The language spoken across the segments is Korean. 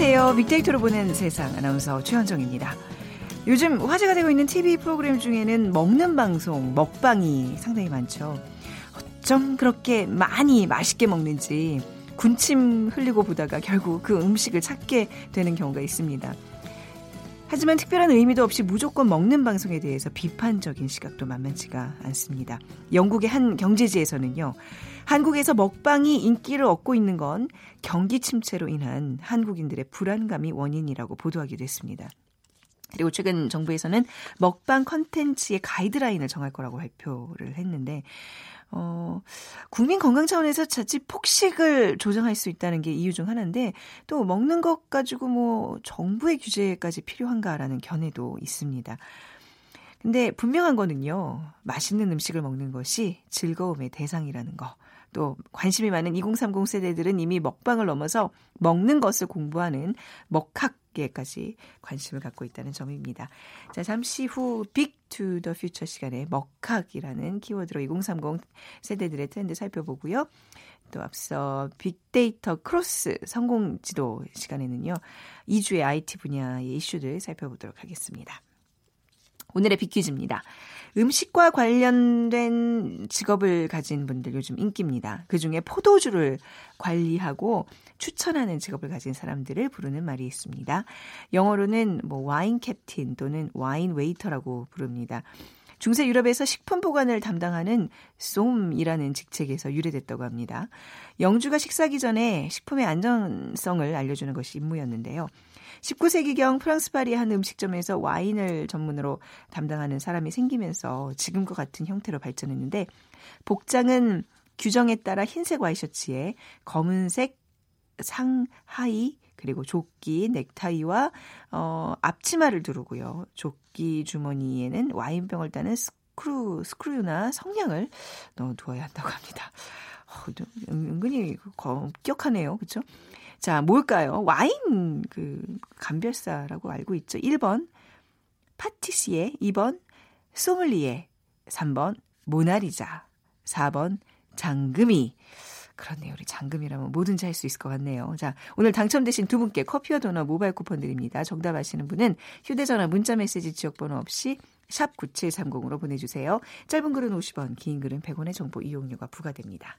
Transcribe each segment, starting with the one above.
안녕하세요. 빅데이터로 보는 세상 아나운서 최현정입니다. 요즘 화제가 되고 있는 TV 프로그램 중에는 먹는 방송, 먹방이 상당히 많죠. 어쩜 그렇게 많이 맛있게 먹는지 군침 흘리고 보다가 결국 그 음식을 찾게 되는 경우가 있습니다. 하지만 특별한 의미도 없이 무조건 먹는 방송에 대해서 비판적인 시각도 만만치가 않습니다. 영국의 한 경제지에서는요, 한국에서 먹방이 인기를 얻고 있는 건 경기 침체로 인한 한국인들의 불안감이 원인이라고 보도하기도 했습니다. 그리고 최근 정부에서는 먹방 컨텐츠의 가이드라인을 정할 거라고 발표를 했는데 어, 국민 건강 차원에서 자칫 폭식을 조정할 수 있다는 게 이유 중 하나인데 또 먹는 것 가지고 뭐 정부의 규제까지 필요한가라는 견해도 있습니다. 근데 분명한 거는요. 맛있는 음식을 먹는 것이 즐거움의 대상이라는 거. 또 관심이 많은 2030 세대들은 이미 먹방을 넘어서 먹는 것을 공부하는 먹학계까지 관심을 갖고 있다는 점입니다. 자, 잠시 후 Big to the Future 시간에 먹학이라는 키워드로 2030 세대들의 트렌드 살펴보고요. 또 앞서 빅데이터 크로스 성공 지도 시간에는요. 2주의 IT 분야의 이슈들 살펴보도록 하겠습니다. 오늘의 빅퀴즈입니다. 음식과 관련된 직업을 가진 분들 요즘 인기입니다. 그 중에 포도주를 관리하고 추천하는 직업을 가진 사람들을 부르는 말이 있습니다. 영어로는 뭐 wine captain 또는 wine waiter라고 부릅니다. 중세 유럽에서 식품 보관을 담당하는 솜이라는 직책에서 유래됐다고 합니다. 영주가 식사기 전에 식품의 안전성을 알려주는 것이 임무였는데요. 19세기경 프랑스 파리 한 음식점에서 와인을 전문으로 담당하는 사람이 생기면서 지금과 같은 형태로 발전했는데 복장은 규정에 따라 흰색 와이셔츠에 검은색 상하의 그리고 조끼, 넥타이와 어, 앞치마를 두르고요. 조끼 주머니에는 와인병을 따는 스크루, 스크류나 성냥을 넣어 두어야 한다고 합니다. 어, 은근히 엄격하네요. 그렇죠? 자, 뭘까요? 와인 그 감별사라고 알고 있죠. 1번 파티시에, 2번 소믈리에, 3번 모나리자, 4번 장금이. 그렇네요. 우리 장금이라면 뭐든지 할 수 있을 것 같네요. 자, 오늘 당첨되신 두 분께 커피와 도넛 모바일 쿠폰 드립니다. 정답 아시는 분은 휴대전화 문자메시지 지역번호 없이 샵 9730으로 보내주세요. 짧은 글은 50원, 긴 글은 100원의 정보 이용료가 부과됩니다.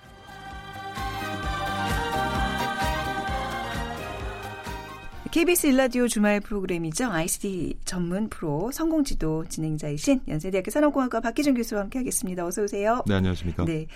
KBS 일라디오 주말 프로그램이죠. ICT 전문 프로 성공지도 진행자이신 연세대학교 산업공학과 박희준 교수와 함께하겠습니다. 어서 오세요. 네, 안녕하십니까. 네,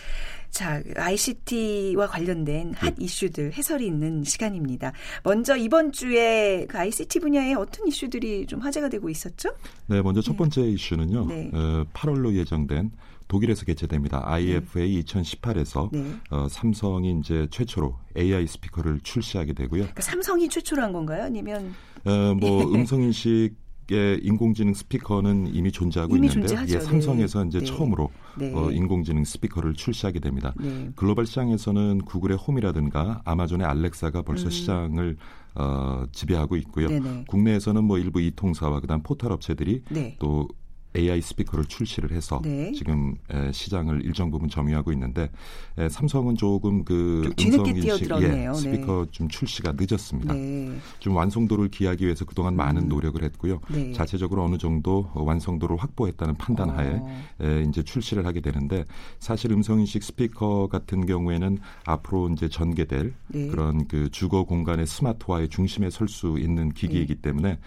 자 ICT와 관련된 핫 네. 이슈들 해설이 있는 시간입니다. 먼저 이번 주에 그 ICT 분야에 어떤 이슈들이 좀 화제가 되고 있었죠? 네, 먼저 첫 네. 번째 네. 이슈는요. 네. 어, 8월로 예정된 독일에서 개최됩니다. IFA 네. 2018에서 네. 어, 삼성이 이제 최초로 AI 스피커를 출시하게 되고요. 그러니까 삼성이 최초로 한 건가요? 아니면 어, 뭐 음성 인식 의 인공지능 스피커는 이미 존재하고 이미 있는데 예, 삼성에서 네. 이제 네. 처음으로 네. 어, 인공지능 스피커를 출시하게 됩니다. 네. 글로벌 시장에서는 구글의 홈이라든가 아마존의 알렉사가 벌써 음. 시장을 어, 지배하고 있고요. 네네. 국내에서는 뭐 일부 이통사와 그다음 포털 업체들이 네. 또 AI 스피커를 출시를 해서 네. 지금 시장을 일정 부분 점유하고 있는데 삼성은 조금 그 음성 인식 예, 네. 스피커 네. 좀 출시가 늦었습니다. 네. 좀 완성도를 기하기 위해서 그동안 많은 음. 노력을 했고요. 네. 자체적으로 어느 정도 완성도를 확보했다는 판단하에 어. 이제 출시를 하게 되는데 사실 음성 인식 스피커 같은 경우에는 앞으로 이제 전개될 네. 그런 그 주거 공간의 스마트화의 중심에 설 수 있는 기기이기 네. 때문에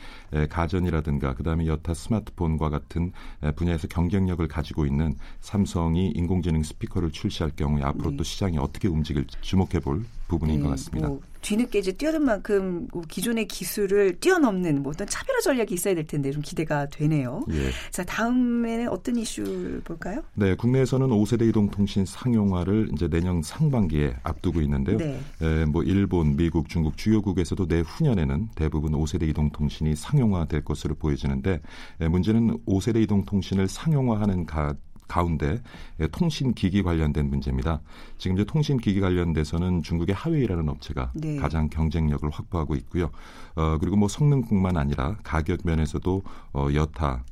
가전이라든가 그다음에 여타 스마트폰과 같은 분야에서 경쟁력을 가지고 있는 삼성이 인공지능 스피커를 출시할 경우에 앞으로 네. 또 시장이 어떻게 움직일 주목해 볼 부분인 네, 것 같습니다. 뭐 뒤늦게 이제 뛰어든 만큼 뭐 기존의 기술을 뛰어넘는 뭐 어떤 차별화 전략이 있어야 될 텐데 좀 기대가 되네요. 예. 자 다음에는 어떤 이슈를 볼까요? 네, 국내에서는 5세대 이동통신 상용화를 이제 내년 상반기에 앞두고 있는데요. 네. 에, 뭐 일본, 미국, 중국 주요국에서도 내후년에는 대부분 5세대 이동통신이 상용화될 것으로 보여지는데 에, 문제는 5세대 이동통신을 상용화하는 가, 가운데 통신 기기 관련된 문제입니다. 지금 이제 통신 기기 관련돼서는 중국의 하웨이라는 업체가 네. 가장 경쟁력을 확보하고 있고요. 어, 그리고 뭐 성능뿐만 아니라 가격 면에서도 어, 여타 아,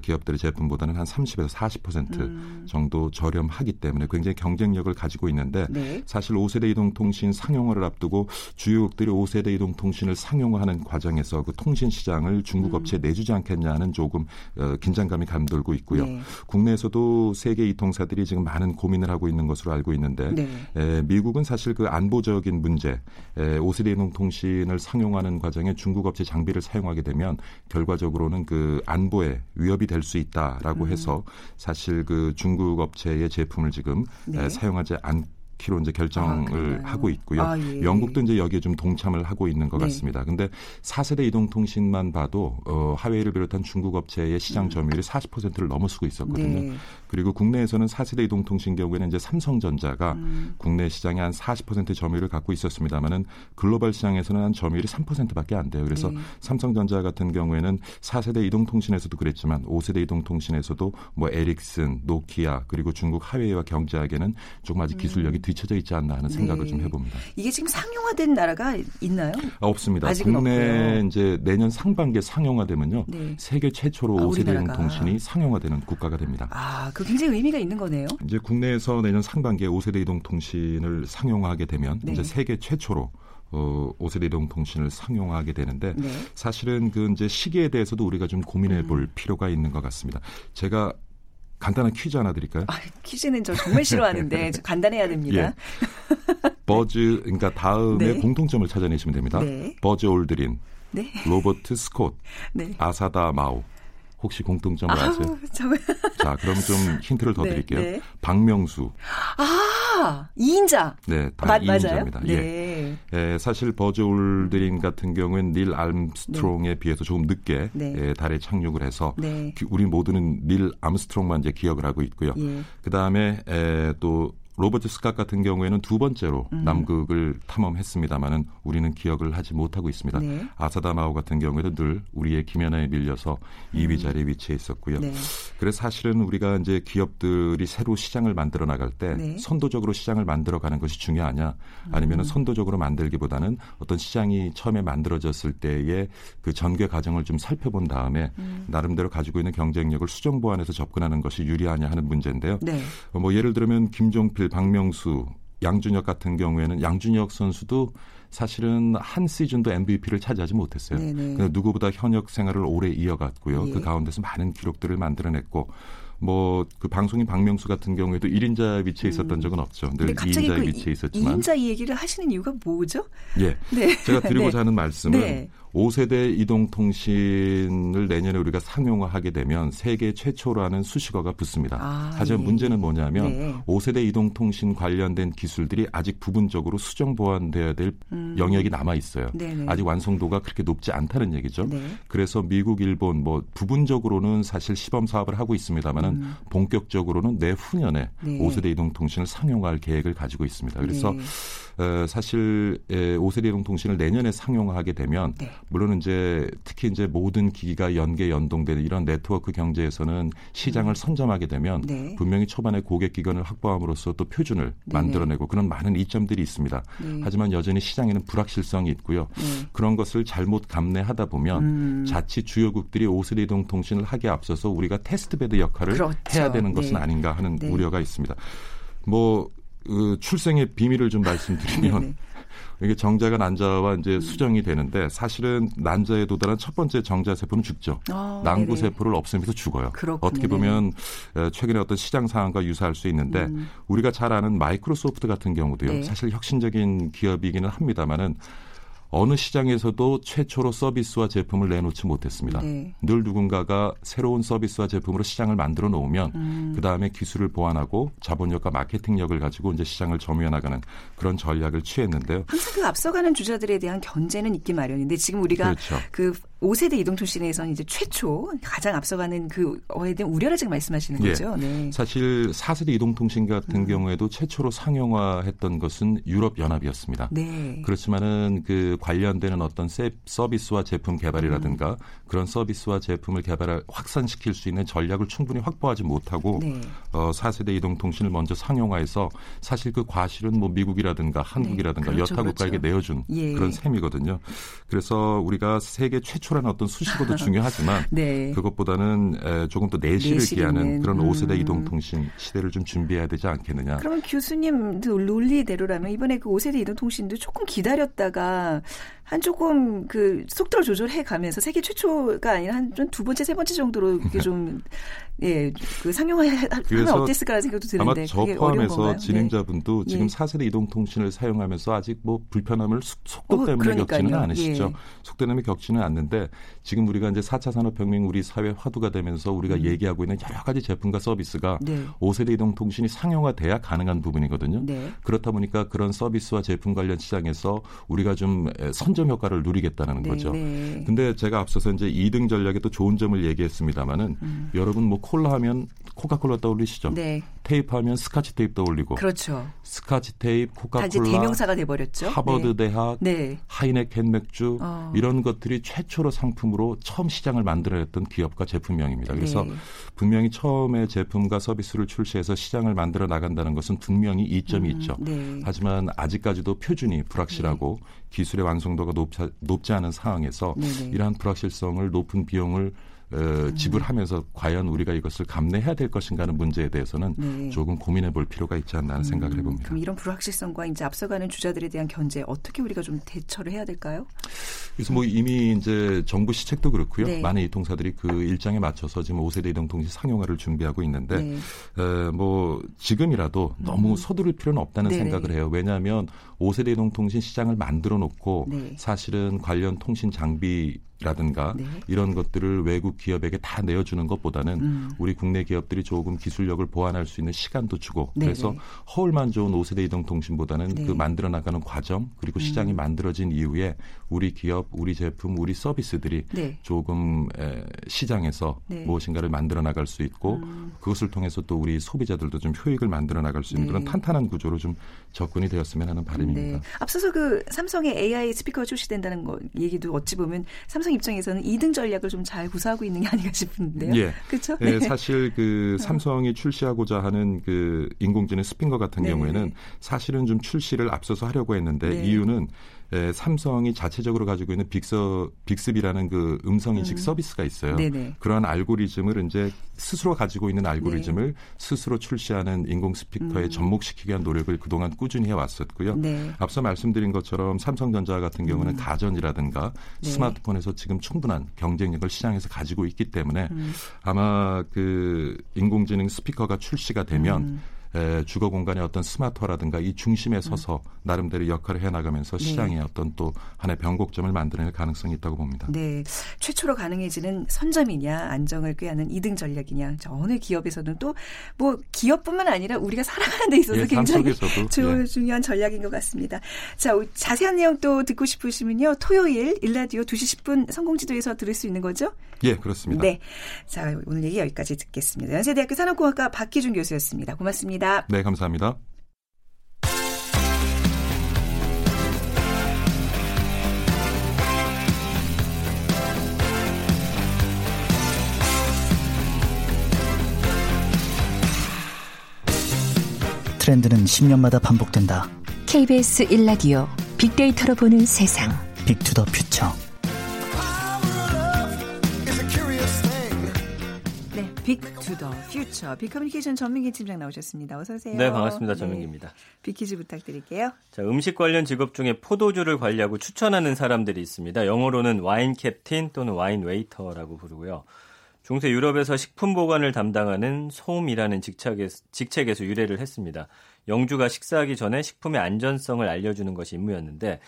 기업들의 제품보다는 한 30에서 40% 음. 정도 저렴하기 때문에 굉장히 경쟁력을 가지고 있는데 네. 사실 5세대 이동통신 상용화를 앞두고 주요국들이 5세대 이동통신을 상용화하는 과정에서 그 통신 시장을 중국 음. 업체에 내주지 않겠냐는 조금 어, 긴장감이 감돌고 있고요. 네. 국내에서도 세계 이통사들이 지금 많은 고민을 하고 있는 것으로 알고 있는데 네. 에, 미국은 사실 그 안보적인 문제, 에, 5세대 이동통신을 상용화하는 과정에 중국 업체 장비를 사용하게 되면 결과적으로는 그 안보에 위협 위협이 될 수 있다라고 음. 해서 사실 그 중국 업체의 제품을 지금 네. 사용하지 않 키로 이제 결정을 아, 하고 있고요. 아, 예. 영국도 이제 여기에 좀 동참을 하고 있는 것 네. 같습니다. 근데 4세대 이동통신만 봐도 어, 하웨이를 비롯한 중국 업체의 시장 음. 점유율이 40%를 넘어서고 있었거든요. 네. 그리고 국내에서는 4세대 이동통신 경우에는 이제 삼성전자가 음. 국내 시장에 한40% 점유율을 갖고 있었습니다만은 글로벌 시장에서는 한 점유율이 3%밖에 안 돼요. 그래서 네. 삼성전자 같은 경우에는 4세대 이동통신에서도 그랬지만 5세대 이동통신에서도 뭐 에릭슨, 노키아 그리고 중국 하웨이와 경제하게는 조금 아직 기술력이 음. 뒤쳐져 있지 않나 하는 생각을 네. 좀 해봅니다. 이게 지금 상용화된 나라가 있나요? 아, 없습니다. 국내 없고요. 이제 내년 상반기에 상용화되면요, 네. 세계 최초로 아, 5세대 이동통신이 상용화되는 국가가 됩니다. 아, 그 굉장히 의미가 있는 거네요. 이제 국내에서 내년 상반기에 5세대 이동 통신을 상용화하게 되면 네. 이제 세계 최초로 어, 5세대 이동 통신을 상용화하게 되는데 네. 사실은 그 이제 시기에 대해서도 우리가 좀 고민해 볼 음. 필요가 있는 것 같습니다. 제가 간단한 퀴즈 하나 드릴까요? 아, 퀴즈는 저 정말 싫어하는데 간단해야 됩니다. 예. 버즈 그러니까 다음에 네. 공통점을 찾아내시면 됩니다. 네. 버즈 올드린, 네. 로버트 스콧, 네. 아사다 마오. 혹시 공통점을 아, 아세요? 정... 자, 그럼 좀 힌트를 더 네, 드릴게요. 네. 박명수. 아, 2인자. 네, 다 마, 2인자입니다. 네. 예. 예. 사실 버즈 올드린 같은 경우에는 닐 암스트롱에 네. 비해서 조금 늦게 네. 예, 달에 착륙을 해서 네. 우리 모두는 닐 암스트롱만 이제 기억을 하고 있고요. 예. 그다음에 에, 또 로버트 스캇 같은 경우에는 두 번째로 음. 남극을 탐험했습니다마는 우리는 기억을 하지 못하고 있습니다. 네. 아사다 마오 같은 경우에도 늘 우리의 김연아에 밀려서 2위 음. 자리에 위치해 있었고요. 네. 그래서 사실은 우리가 이제 기업들이 새로 시장을 만들어 나갈 때 네. 선도적으로 시장을 만들어 가는 것이 중요하냐 아니면 음. 선도적으로 만들기보다는 어떤 시장이 처음에 만들어졌을 때의 그 전개 과정을 좀 살펴본 다음에 음. 나름대로 가지고 있는 경쟁력을 수정 보완해서 접근하는 것이 유리하냐 하는 문제인데요. 네. 뭐 예를 들면 김종필 그 박명수, 양준혁 같은 경우에는 양준혁 선수도 사실은 한 시즌도 MVP를 차지하지 못했어요. 누구보다 현역 생활을 오래 이어갔고요. 예. 그 가운데서 많은 기록들을 만들어냈고 뭐 그 방송인 박명수 같은 경우에도 1인자 위치에 있었던 음. 적은 없죠. 늘 2인자 그 위치에 있었지만 2인자 이 얘기를 하시는 이유가 뭐죠? 예. 네. 제가 드리고자 네. 하는 말씀은 네. 5세대 이동통신을 내년에 우리가 상용화하게 되면 세계 최초라는 수식어가 붙습니다. 아, 하지만 예. 문제는 뭐냐면 네. 5세대 이동통신 관련된 기술들이 아직 부분적으로 수정 보완돼야 될 음. 영역이 남아 있어요. 네네. 아직 완성도가 그렇게 높지 않다는 얘기죠. 네. 그래서 미국, 일본 뭐 부분적으로는 사실 시범 사업을 하고 있습니다만은 음. 본격적으로는 내후년에 네. 5세대 이동통신을 상용화할 계획을 가지고 있습니다. 그래서 네. 어, 사실 에, 5세대 이동통신을 내년에 상용화하게 되면 네. 물론 이제 특히 이제 모든 기기가 연계 연동되는 이런 네트워크 경제에서는 시장을 음. 선점하게 되면 네. 분명히 초반에 고객 기반을 확보함으로써 또 표준을 네. 만들어내고 그런 많은 이점들이 있습니다. 네. 하지만 여전히 시장에는 불확실성이 있고요. 네. 그런 것을 잘못 감내하다 보면 음. 자칫 주요국들이 5세대 이동통신을 하기에 앞서서 우리가 test bed 역할을 그렇죠. 해야 되는 것은 네. 아닌가 하는 우려가 있습니다. 뭐 그 출생의 비밀을 좀 말씀드리면 이게 정자가 난자와 이제 음. 수정이 되는데 사실은 난자에 도달한 첫 번째 정자 세포는 죽죠. 아, 난구 세포를 없애면서 죽어요. 그렇군요. 어떻게 보면 최근에 어떤 시장 상황과 유사할 수 있는데 음. 우리가 잘 아는 마이크로소프트 같은 경우도요. 네. 사실 혁신적인 기업이기는 합니다만은 어느 시장에서도 최초로 서비스와 제품을 내놓지 못했습니다. 네. 늘 누군가가 새로운 서비스와 제품으로 시장을 만들어 놓으면 음. 그 다음에 기술을 보완하고 자본력과 마케팅력을 가지고 이제 시장을 점유해 나가는 그런 전략을 취했는데요. 항상 그 앞서가는 주자들에 대한 견제는 있기 마련인데 지금 우리가 그렇죠. 그 5세대 이동통신에서는 이제 최초 가장 앞서가는 그어에 대한 우려를 지금 말씀하시는 예. 거죠. 예. 네. 사실 4세대 이동통신 같은 음. 경우에도 최초로 상용화했던 것은 유럽 연합이었습니다. 네. 그렇지만은 그 관련되는 어떤 서비스와 제품 개발이라든가 음. 그런 서비스와 제품을 개발할 확산시킬 수 있는 전략을 충분히 확보하지 못하고 네. 어, 4세대 이동통신을 먼저 상용화해서 사실 그 과실은 뭐 미국이라든가 한국이라든가 네. 그렇죠, 여타 국가에게 그렇죠. 내어준 예. 그런 셈이거든요. 그래서 우리가 세계 최초 라는 어떤 수식어도 중요하지만 네. 그것보다는 조금 더 내실을 기하는 그런 5세대 음. 이동통신 시대를 좀 준비해야 되지 않겠느냐. 그러면 교수님 논리대로라면 이번에 그 5세대 이동통신도 조금 기다렸다가 한 조금 그 속도를 조절해 가면서 세계 최초가 아니라 한 두 번째 세 번째 정도로 이게 좀 예, 그 상용화하면 어땠을까라는 생각도 드는데 아마 저 포함해서 진행자분도 네. 지금 예. 4세대 이동통신을 사용하면서 아직 뭐 불편함을 속도 어, 때문에 그러니까요. 겪지는 않으시죠. 예. 속도 때문에 겪지는 않는데 지금 우리가 이제 4차 산업혁명 우리 사회 화두가 되면서 우리가 음. 얘기하고 있는 여러 가지 제품과 서비스가 네. 5세대 이동통신이 상용화돼야 가능한 부분이거든요. 네. 그렇다 보니까 그런 서비스와 제품 관련 시장에서 우리가 좀 선점 효과를 누리겠다는 네. 거죠. 네. 근데 제가 앞서서 이제 2등 전략에 또 좋은 점을 얘기했습니다마는 음. 여러분 뭐 콜라 하면 코카콜라 떠올리시죠? 네. 테이프 하면 스카치 테이프 떠올리고. 그렇죠. 스카치 테이프, 코카콜라. 다 대명사가 돼버렸죠. 하버드 네. 대학, 네. 하이네켄 맥주 어. 이런 것들이 최초로 상품으로 처음 시장을 만들어냈던 기업과 제품명입니다. 그래서 네. 분명히 처음에 제품과 서비스를 출시해서 시장을 만들어 나간다는 것은 분명히 이점이 음, 있죠. 네. 하지만 아직까지도 표준이 불확실하고 네. 기술의 완성도가 높지, 높지 않은 상황에서 네, 이러한 불확실성을 높은 비용을 어, 지불하면서 과연 우리가 이것을 감내해야 될 것인가 하는 문제에 대해서는 네. 조금 고민해 볼 필요가 있지 않나 하는 음, 생각을 해봅니다. 그럼 이런 불확실성과 이제 앞서가는 주자들에 대한 견제 어떻게 우리가 좀 대처를 해야 될까요? 그래서 뭐 이미 이제 정부 시책도 그렇고요. 네. 많은 이통사들이 그 일정에 맞춰서 지금 5세대 이동통신 상용화를 준비하고 있는데 네. 에, 뭐 지금이라도 너무 음. 서두를 필요는 없다는 네 생각을 해요. 왜냐하면 5세대 이동통신 시장을 만들어 놓고 네. 사실은 관련 통신 장비 라든가 네. 이런 것들을 외국 기업에게 다 내어주는 것보다는 음. 우리 국내 기업들이 조금 기술력을 보완할 수 있는 시간도 주고 네 그래서 네. 허울만 좋은 5세대 이동통신보다는 네. 그 만들어 나가는 과정 그리고 시장이 음. 만들어진 이후에 우리 기업, 우리 제품, 우리 서비스들이 네. 조금 에, 시장에서 네. 무엇인가를 만들어 나갈 수 있고 음. 그것을 통해서 또 우리 소비자들도 좀 효익을 만들어 나갈 수 있는 그런 탄탄한 구조로 좀 접근이 되었으면 하는 바람입니다. 앞서서 그 삼성의 AI 스피커가 출시된다는 거 얘기도 어찌 보면 삼성 입장에서는 2등 전략을 좀 잘 구사하고 있는 게 아닌가 싶은데요. 예. 그렇죠? 네. 네. 사실 그 어. 삼성이 출시하고자 하는 그 인공지능 스핑거 같은 네. 경우에는 사실은 좀 출시를 앞서서 하려고 했는데 네. 이유는 에, 삼성이 자체적으로 가지고 있는 빅서 빅스비라는 그 음성 인식 음. 서비스가 있어요. 네네. 그러한 알고리즘을 이제 스스로 가지고 있는 알고리즘을 네. 스스로 출시하는 인공 스피커에 음. 접목시키기 위한 노력을 그동안 꾸준히 해왔었고요. 네. 앞서 말씀드린 것처럼 삼성전자 같은 경우는 음. 가전이라든가 네. 스마트폰에서 지금 충분한 경쟁력을 시장에서 가지고 있기 때문에 음. 아마 그 인공지능 스피커가 출시가 되면 음. 에, 주거 공간의 어떤 스마트화라든가 이 중심에 서서 음. 나름대로 역할을 해나가면서 네. 시장의 네. 어떤 또 하나의 변곡점을 만들어낼 가능성이 있다고 봅니다. 네, 최초로 가능해지는 선점이냐 안정을 꾀하는 이등 전략이냐 어느 기업에서는 또 뭐 기업뿐만 아니라 우리가 살아가는 데 있어서 예, 굉장히 조, 예. 중요한 전략인 것 같습니다. 자 자세한 내용 또 듣고 싶으시면요 토요일 일라디오 2시 10분 성공지도에서 들을 수 있는 거죠? 예, 그렇습니다. 네, 자 오늘 얘기 여기까지 듣겠습니다. 연세대학교 산업공학과 박기준 교수였습니다. 고맙습니다. 고맙습니다. 네, 감사합니다. 트렌드는 10년마다 반복된다. KBS 1라디오 빅데이터로 보는 세상. 빅투더 퓨처. 빅투더 퓨처 빅커뮤니케이션 전민기 팀장 나오셨습니다. 어서 오세요. 네, 반갑습니다. 전민기입니다. 네, 빅퀴즈 부탁드릴게요. 자, 음식 관련 직업 중에 포도주를 관리하고 추천하는 사람들이 있습니다. 영어로는 wine captain 또는 wine waiter라고 부르고요. 중세 유럽에서 식품 보관을 담당하는 솜이라는 직책에서 유래를 했습니다. 영주가 식사하기 전에 식품의 안전성을 알려주는 것이 임무였는데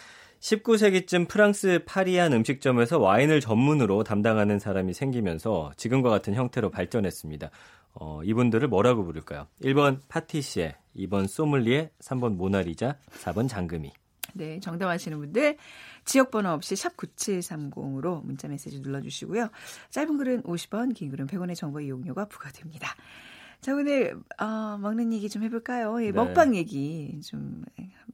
19세기쯤 프랑스 파리 한 음식점에서 와인을 전문으로 담당하는 사람이 생기면서 지금과 같은 형태로 발전했습니다. 어, 이분들을 뭐라고 부를까요? 1번 파티시에, 2번 소믈리에, 3번 모나리자, 4번 장금이. 네, 정답 아시는 분들 지역번호 없이 샵 9730으로 문자 메시지 눌러주시고요. 짧은 글은 50원, 긴 글은 100원의 정보 이용료가 부과됩니다. 자, 오늘, 어, 먹는 얘기 좀 해볼까요? 예, 네. 먹방 얘기 좀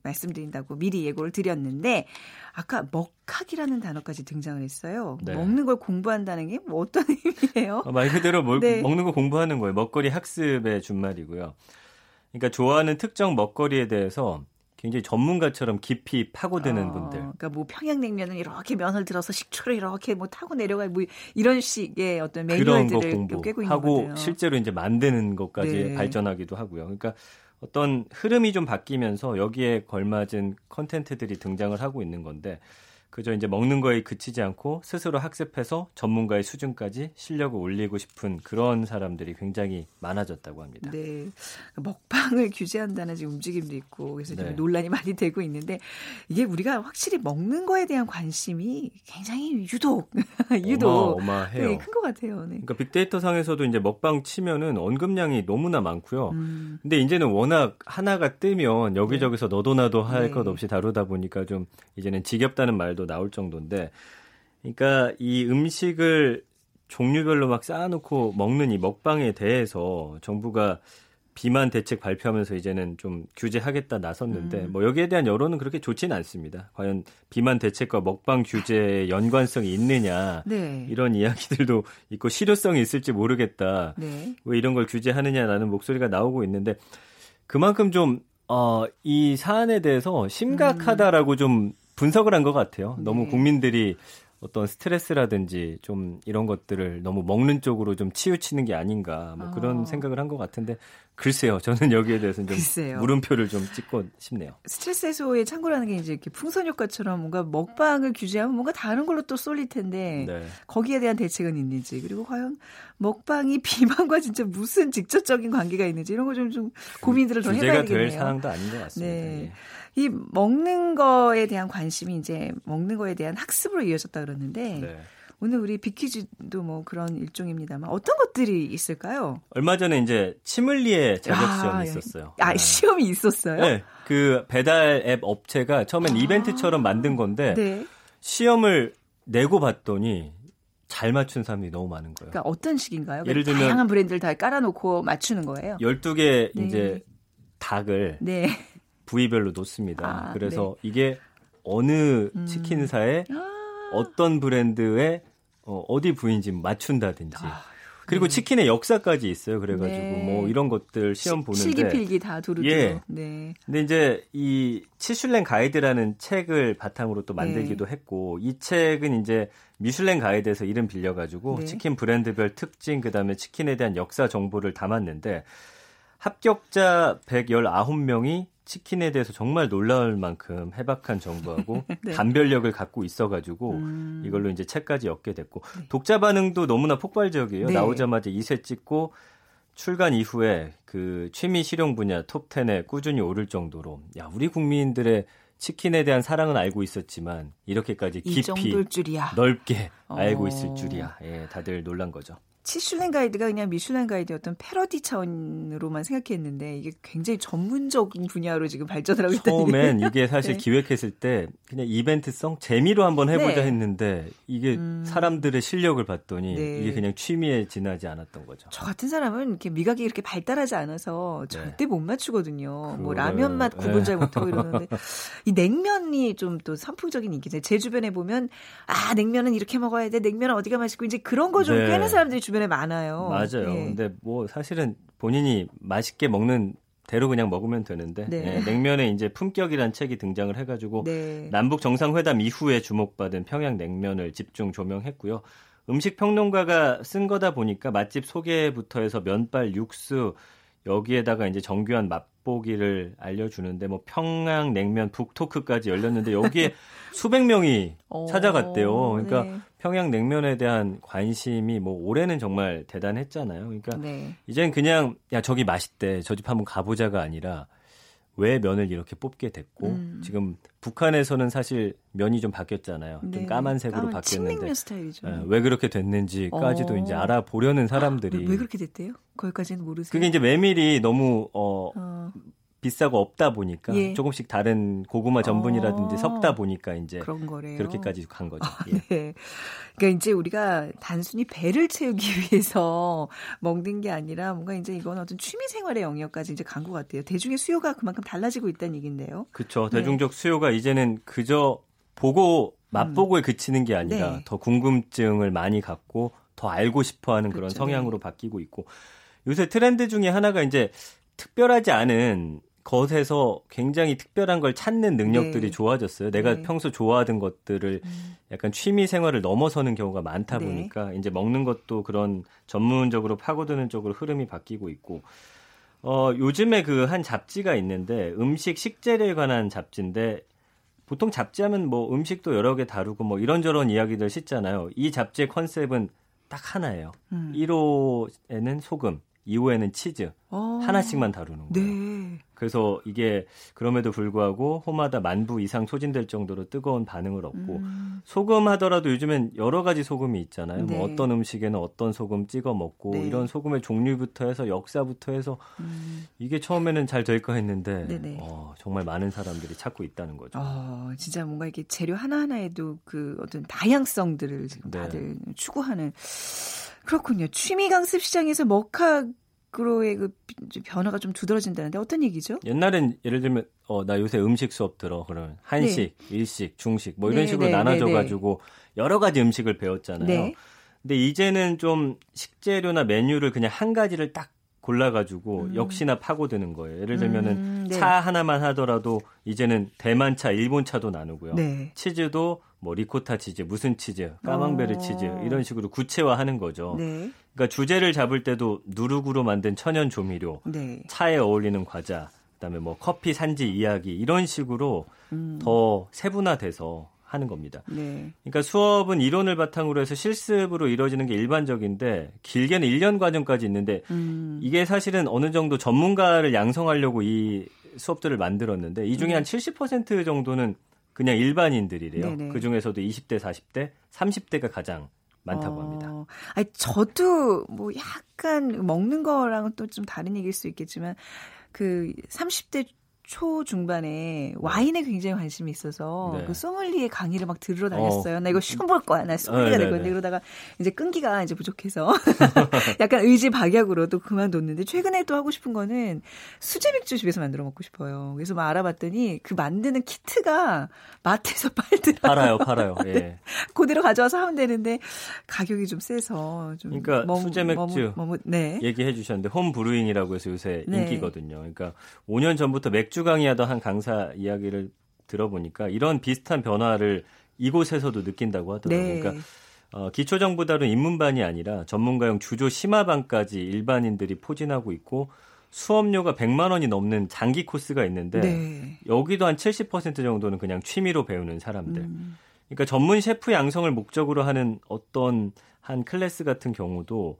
말씀드린다고 미리 예고를 드렸는데, 아까 먹학이라는 단어까지 등장을 했어요. 네. 먹는 걸 공부한다는 게 뭐 어떤 의미예요? 어, 말 그대로 뭘, 네. 먹는 거 공부하는 거예요. 먹거리 학습의 준말이고요. 그러니까 좋아하는 특정 먹거리에 대해서 굉장히 전문가처럼 깊이 파고드는 어, 분들. 그러니까 뭐 평양냉면은 이렇게 면을 들어서 식초를 이렇게 뭐 타고 내려가 뭐 이런 식의 어떤 매뉴얼들을 꿰고 있는 하고. 실제로 이제 만드는 것까지 네. 발전하기도 하고요. 그러니까 어떤 흐름이 좀 바뀌면서 여기에 걸맞은 컨텐츠들이 등장을 하고 있는 건데 그저 이제 먹는 거에 그치지 않고 스스로 학습해서 전문가의 수준까지 실력을 올리고 싶은 그런 사람들이 굉장히 많아졌다고 합니다. 네. 먹방을 규제한다는 지금 움직임도 있고 그래서 네. 논란이 많이 되고 있는데 이게 우리가 확실히 먹는 거에 대한 관심이 굉장히 유독 유독 어마어마해요. 네, 큰것 같아요. 네. 그러니까 빅데이터 상에서도 이제 먹방 치면은 언급량이 너무나 많고요. 음. 근데 이제는 워낙 하나가 뜨면 여기저기서 네. 너도 나도 할것 네. 없이 다루다 보니까 좀 이제는 지겹다는 말도 정도 나올 정도인데, 그러니까 이 음식을 종류별로 막 쌓아놓고 먹는 이 먹방에 대해서 정부가 비만 대책 발표하면서 이제는 좀 규제하겠다 나섰는데 음. 뭐 여기에 대한 여론은 그렇게 좋지는 않습니다. 과연 비만 대책과 먹방 규제의 연관성이 있느냐 네. 이런 이야기들도 있고 실효성이 있을지 모르겠다. 네. 왜 이런 걸 규제하느냐라는 목소리가 나오고 있는데 그만큼 좀 어, 이 사안에 대해서 심각하다라고 음. 좀 분석을 한 것 같아요. 너무 네. 국민들이 어떤 스트레스라든지 좀 이런 것들을 너무 먹는 쪽으로 좀 치우치는 게 아닌가 뭐 그런 어. 생각을 한 것 같은데 글쎄요 저는 여기에 대해서는 좀 글쎄요. 물음표를 좀 찍고 싶네요. 스트레스 해소에 참고라는 게 이제 이렇게 풍선 효과처럼 뭔가 먹방을 규제하면 뭔가 다른 걸로 또 쏠릴 텐데 네. 거기에 대한 대책은 있는지 그리고 과연 먹방이 비만과 진짜 무슨 직접적인 관계가 있는지 이런 거 좀좀 고민들을 더 해봐야겠네요. 규제가 될 사항도 아닌 것 같습니다. 네. 예. 이 먹는 거에 대한 관심이 이제 먹는 거에 대한 학습으로 이어졌다 그러는데 네. 오늘 우리 비키즈도 뭐 그런 일종입니다만 어떤 것들이 있을까요? 얼마 전에 이제 치물리에 자격 시험이 아, 있었어요. 아, 네. 시험이 있었어요? 네. 그 배달 앱 업체가 처음엔 아, 이벤트처럼 만든 건데 네. 시험을 내고 봤더니 잘 맞춘 사람이 너무 많은 거예요. 그러니까 어떤 식인가요? 예를 들면 다양한 브랜드를 다 깔아놓고 맞추는 거예요. 12개 네. 이제 닭을 네. 부위별로 놓습니다. 아, 그래서 네. 이게 어느 음. 치킨사의 아. 어떤 브랜드의 어, 어디 부위인지 맞춘다든지. 아, 그리고 네. 치킨의 역사까지 있어요. 그래가지고 네. 뭐 이런 것들 시험 보는데 실기필기 다 두루두루. 예. 네. 근데 이제 이 치슐랭 가이드라는 책을 바탕으로 또 만들기도 네. 했고 이 책은 이제 미슐랭 가이드에서 이름 빌려가지고 네. 치킨 브랜드별 특징 그다음에 치킨에 대한 역사 정보를 담았는데 합격자 119명이 치킨에 대해서 정말 놀라울 만큼 해박한 정보하고 네. 감별력을 갖고 있어가지고 음. 이걸로 이제 책까지 얻게 됐고 네. 독자 반응도 너무나 폭발적이에요. 네. 나오자마자 2세 찍고 출간 이후에 그 취미 실용 분야 톱 10에 꾸준히 오를 정도로 야 우리 국민들의 치킨에 대한 사랑은 알고 있었지만 이렇게까지 깊이 넓게 어. 알고 있을 줄이야. 예, 다들 놀란 거죠. 치슐랭 가이드가 그냥 미슐랭 가이드의 어떤 패러디 차원으로만 생각했는데 이게 굉장히 전문적인 분야로 지금 발전을 하고 있다는 처음엔 이게 사실 네. 기획했을 때 그냥 이벤트성 재미로 한번 해보자 네. 했는데 이게 음. 사람들의 실력을 봤더니 네. 이게 그냥 취미에 지나지 않았던 거죠. 저 같은 사람은 이렇게 미각이 이렇게 발달하지 않아서 네. 절대 못 맞추거든요. 뭐 라면 맛 구분 잘 못하고 이러는데 이 냉면이 좀 또 선풍적인 인기죠. 제 주변에 보면 아 냉면은 이렇게 먹어야 돼. 냉면은 어디가 맛있고 이제 그런 거좀 네. 꿰는 사람들이 주변에 많아요. 맞아요. 네. 근데 뭐 사실은 본인이 맛있게 먹는 대로 그냥 먹으면 되는데 네. 네, 냉면에 이제 품격이란 책이 등장을 해가지고 네. 남북 정상회담 이후에 주목받은 평양 냉면을 집중 조명했고요. 음식 평론가가 쓴 거다 보니까 맛집 소개부터 해서 면발, 육수 여기에다가 이제 정교한 맛 보기를 알려주는데 뭐 평양 냉면 북토크까지 열렸는데 여기에 수백 명이 어, 찾아갔대요. 그러니까 네. 평양 냉면에 대한 관심이 뭐 올해는 정말 대단했잖아요. 그러니까 네. 이젠 그냥 야 저기 맛있대 저 집 한번 가보자가 아니라 왜 면을 이렇게 뽑게 됐고 음. 지금 북한에서는 사실 면이 좀 바뀌었잖아요. 네. 좀 까만색으로 까만 바뀌었는데. 네, 왜 그렇게 됐는지까지도 어. 이제 알아보려는 사람들이 아, 왜 그렇게 됐대요? 거기까지는 모르세요. 그게 이제 메밀이 너무 어, 어. 비싸고 없다 보니까 예. 조금씩 다른 고구마 전분이라든지 어, 섞다 보니까 이제 그런 거래요. 그렇게까지 간 거죠. 아, 예. 네. 그러니까 이제 우리가 단순히 배를 채우기 위해서 먹는 게 아니라 뭔가 이제 이건 어떤 취미 생활의 영역까지 이제 간 것 같아요. 대중의 수요가 그만큼 달라지고 있다는 얘긴데요. 그렇죠. 대중적 수요가 이제는 그저 보고 맛보고에 음. 그치는 게 아니라 네. 더 궁금증을 많이 갖고 더 알고 싶어하는 그런 그렇죠. 성향으로 네. 바뀌고 있고 요새 트렌드 중에 하나가 이제 특별하지 않은 것에서 굉장히 특별한 걸 찾는 능력들이 네. 좋아졌어요. 내가 네. 평소 좋아하던 것들을 음. 약간 취미 생활을 넘어서는 경우가 많다 네. 보니까 이제 먹는 것도 그런 전문적으로 파고드는 쪽으로 흐름이 바뀌고 있고 어 요즘에 그 한 잡지가 있는데 음식 식재료에 관한 잡지인데 보통 잡지하면 뭐 음식도 여러 개 다루고 뭐 이런저런 이야기들 씻잖아요. 이 잡지의 컨셉은 딱 하나예요. 음. 1호에는 소금, 2호에는 치즈 어. 하나씩만 다루는 거예요. 네. 그래서 이게 그럼에도 불구하고 홈마다 만부 이상 소진될 정도로 뜨거운 반응을 얻고 음. 소금 하더라도 요즘엔 여러 가지 소금이 있잖아요. 뭐 네. 뭐 어떤 음식에는 어떤 소금 찍어 먹고 네. 이런 소금의 종류부터 해서 역사부터 해서 음. 이게 처음에는 잘 될까 했는데 어, 정말 많은 사람들이 찾고 있다는 거죠. 어, 진짜 뭔가 이게 재료 하나하나에도 그 어떤 다양성들을 지금 네. 다들 추구하는 그렇군요. 취미 강습 시장에서 먹학 으로의 그 변화가 좀 두드러진다는데 어떤 얘기죠? 옛날엔 예를 들면 어 나 요새 음식 수업 들어 그러면 한식, 네. 일식, 중식 뭐 이런 네, 식으로 네, 나눠져 네, 네. 가지고 여러 가지 음식을 배웠잖아요. 네. 근데 이제는 좀 식재료나 메뉴를 그냥 한 가지를 딱 골라가지고 음. 역시나 파고드는 거예요. 예를 들면은 음, 차 하나만 하더라도 이제는 대만 차, 일본 차도 나누고요. 치즈도 뭐 리코타 치즈, 무슨 치즈, 까망베르 어. 치즈 이런 식으로 구체화하는 거죠. 네. 그러니까 주제를 잡을 때도 누룩으로 만든 천연 조미료, 네. 차에 어울리는 과자, 그다음에 뭐 커피 산지 이야기 이런 식으로 음. 더 세분화돼서 하는 겁니다. 네. 그러니까 수업은 이론을 바탕으로 해서 실습으로 이루어지는 게 일반적인데 길게는 1년 과정까지 있는데 음. 이게 사실은 어느 정도 전문가를 양성하려고 이 수업들을 만들었는데 이 중에 음. 한70% 정도는 그냥 일반인들이래요. 그 중에서도 20대, 40대, 30대가 가장 많다고 어, 합니다. 아니, 저도 뭐 약간 먹는 거랑은 또 좀 다른 얘기일 수 있겠지만 그 30대 초 중반에 와인에 굉장히 관심이 있어서 네. 그 소믈리에 강의를 막 들으러 다녔어요. 어. 나 이거 시험 볼 거야. 나 소믈리가 될 건데 그러다가 이제 끈기가 이제 부족해서 약간 의지 박약으로 또 그만뒀는데 최근에 또 하고 싶은 거는 수제 맥주 집에서 만들어 먹고 싶어요. 그래서 막 알아봤더니 그 만드는 키트가 마트에서 팔더라고요. 팔아요, 팔아요. 예. 그대로 가져와서 하면 되는데 가격이 좀 세서 좀 그러니까 머무, 수제 맥주 머무, 머무, 네. 얘기해 주셨는데 홈 브루잉이라고 해서 요새 네. 인기거든요. 그러니까 5년 전부터 맥주 맥주 강의하던 한 강사 이야기를 들어보니까 이런 비슷한 변화를 이곳에서도 느낀다고 하더라고요. 네. 그러니까 어, 기초정부 다룬 입문반이 아니라 전문가용 주조 심화반까지 일반인들이 포진하고 있고 수업료가 100만 원이 넘는 장기 코스가 있는데 네. 여기도 한 70% 정도는 그냥 취미로 배우는 사람들. 음. 그러니까 전문 셰프 양성을 목적으로 하는 어떤 한 클래스 같은 경우도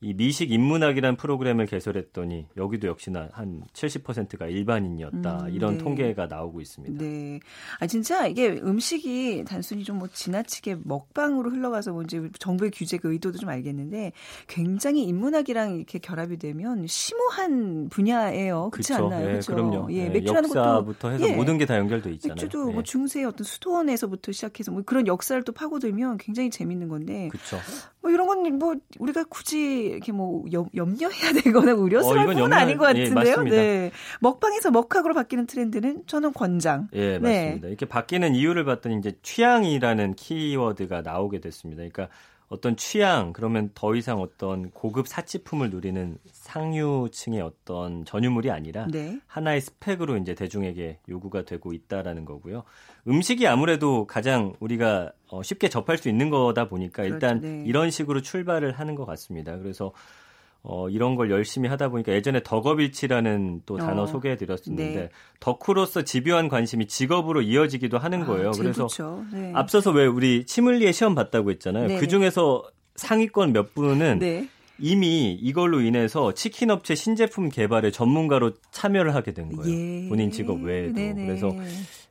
이 미식 인문학이라는 프로그램을 개설했더니 여기도 역시나 한 70%가 일반인이었다 음, 이런 네. 통계가 나오고 있습니다. 네, 아 진짜 이게 음식이 단순히 좀 뭐 지나치게 먹방으로 흘러가서 뭔지 뭐 정부의 규제 그 의도도 좀 알겠는데 굉장히 인문학이랑 이렇게 결합이 되면 심오한 분야예요. 그렇지 않나요? 예, 그렇죠? 그럼요. 예, 예, 맥주하는 역사부터 해서 예. 모든 게 다 연결돼 있잖아요. 맥주도 예. 뭐 중세의 어떤 수도원에서부터 시작해서 뭐 그런 역사를 또 파고들면 굉장히 재밌는 건데. 그렇죠. 뭐 이런 건 뭐 우리가 굳이 이렇게 뭐 염, 염려해야 되거나 우려스러울 어, 건 아닌 것 예, 같은데요. 예, 네. 먹방에서 먹학으로 바뀌는 트렌드는 저는 권장. 예, 네. 맞습니다. 이렇게 바뀌는 이유를 봤더니 이제 취향이라는 키워드가 나오게 됐습니다. 그러니까 어떤 취향 그러면 더 이상 어떤 고급 사치품을 누리는 상류층의 어떤 전유물이 아니라 네. 하나의 스펙으로 이제 대중에게 요구가 되고 있다라는 거고요. 음식이 아무래도 가장 우리가 어, 쉽게 접할 수 있는 거다 보니까 그렇죠. 일단 네. 이런 식으로 출발을 하는 것 같습니다. 그래서 어, 이런 걸 열심히 하다 보니까 예전에 덕업일치라는 또 단어 어, 소개해 드렸었는데 네. 덕후로서 집요한 관심이 직업으로 이어지기도 하는 아, 거예요. 아, 그래서 네. 앞서서 왜 우리 치물리에 시험 봤다고 했잖아요. 네. 그 중에서 상위권 몇 분은 네. 이미 이걸로 인해서 치킨 업체 신제품 개발에 전문가로 참여를 하게 된 거예요. 예. 본인 직업 외에도. 네네. 그래서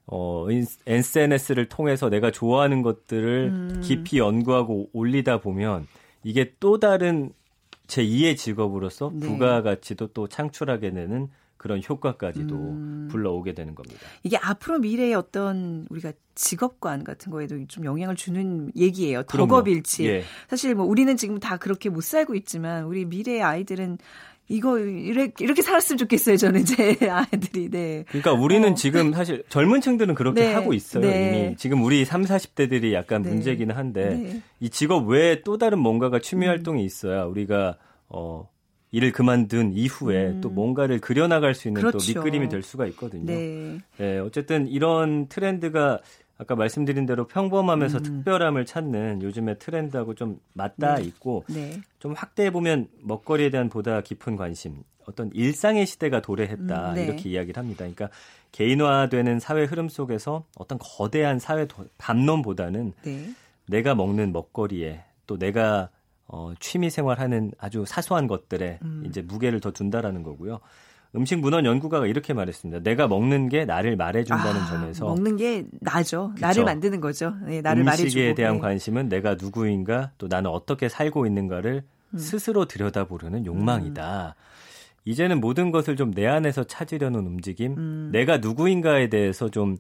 어 SNS를 통해서 내가 좋아하는 것들을 음. 깊이 연구하고 올리다 보면 이게 또 다른 제 2의 직업으로서 네. 부가가치도 또 창출하게 되는 그런 효과까지도 음. 불러오게 되는 겁니다. 이게 앞으로 미래의 어떤 우리가 직업관 같은 거에도 좀 영향을 주는 얘기예요. 덕업일치. 예. 사실 뭐 우리는 지금 다 그렇게 못 살고 있지만 우리 미래의 아이들은 이거 이렇게, 이렇게 살았으면 좋겠어요. 저는 제 아이들이. 네. 그러니까 우리는 어. 지금 사실 젊은 층들은 그렇게 네. 하고 있어요. 네. 이미 지금 우리 3, 40대들이 약간 네. 문제기는 한데 네. 이 직업 외에 또 다른 뭔가가 취미 음. 활동이 있어야 우리가 어 일을 그만둔 이후에 음. 또 뭔가를 그려나갈 수 있는 그렇죠. 또 밑그림이 될 수가 있거든요. 네. 네. 어쨌든 이런 트렌드가 아까 말씀드린 대로 평범하면서 음. 특별함을 찾는 요즘의 트렌드하고 좀 맞닿아 네. 있고 네. 좀 확대해 보면 먹거리에 대한 보다 깊은 관심, 어떤 일상의 시대가 도래했다 음, 네. 이렇게 이야기를 합니다. 그러니까 개인화되는 사회 흐름 속에서 어떤 거대한 사회 담론보다는 네. 내가 먹는 먹거리에 또 내가 어, 취미 생활하는 아주 사소한 것들에 음. 이제 무게를 더 둔다라는 거고요. 음식 문헌 연구가가 이렇게 말했습니다. 내가 먹는 게 나를 말해준다는 아, 점에서 먹는 게 나죠. 그쵸? 나를 만드는 거죠. 네, 나를 음식에 말해주고. 대한 네. 관심은 내가 누구인가 또 나는 어떻게 살고 있는가를 음. 스스로 들여다보려는 욕망이다. 음. 이제는 모든 것을 좀 내 안에서 찾으려는 움직임, 음. 내가 누구인가에 대해서 좀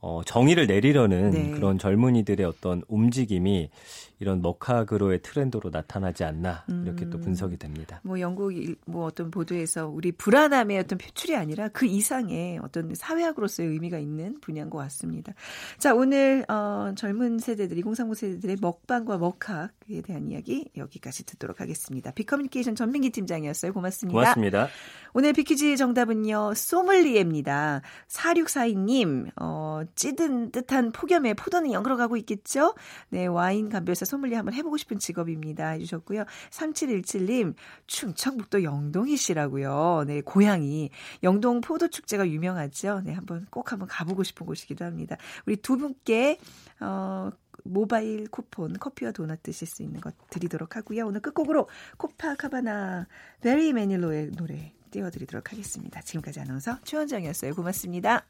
어, 정의를 내리려는 네. 그런 젊은이들의 어떤 움직임이 이런 먹학으로의 트렌드로 나타나지 않나 이렇게 음, 또 분석이 됩니다. 뭐 영국 뭐 어떤 보도에서 우리 불안함의 어떤 표출이 아니라 그 이상의 어떤 사회학으로서의 의미가 있는 분야인 것 같습니다. 자 오늘 어, 젊은 세대들, 2030 세대들의 먹방과 먹학에 대한 이야기 여기까지 듣도록 하겠습니다. 빅커뮤니케이션 전민기 팀장이었어요. 고맙습니다. 고맙습니다. 오늘 빅퀴즈 정답은요 소믈리에입니다. 4642님 어, 찌는 듯한 폭염에 포도는 영으로 가고 있겠죠? 네 와인 감별사 소믈리에 한번 해보고 싶은 직업입니다. 해주셨고요. 3717님, 충청북도 영동이시라고요. 네, 고향이. 영동 포도축제가 유명하죠. 네, 한번 꼭 한번 가보고 싶은 곳이기도 합니다. 우리 두 분께, 어, 모바일 쿠폰 커피와 도넛 드실 수 있는 것 드리도록 하고요. 오늘 끝곡으로 코파카바나 베리 매닐로의 노래 띄워드리도록 하겠습니다. 지금까지 아나운서 최원정이었어요. 고맙습니다.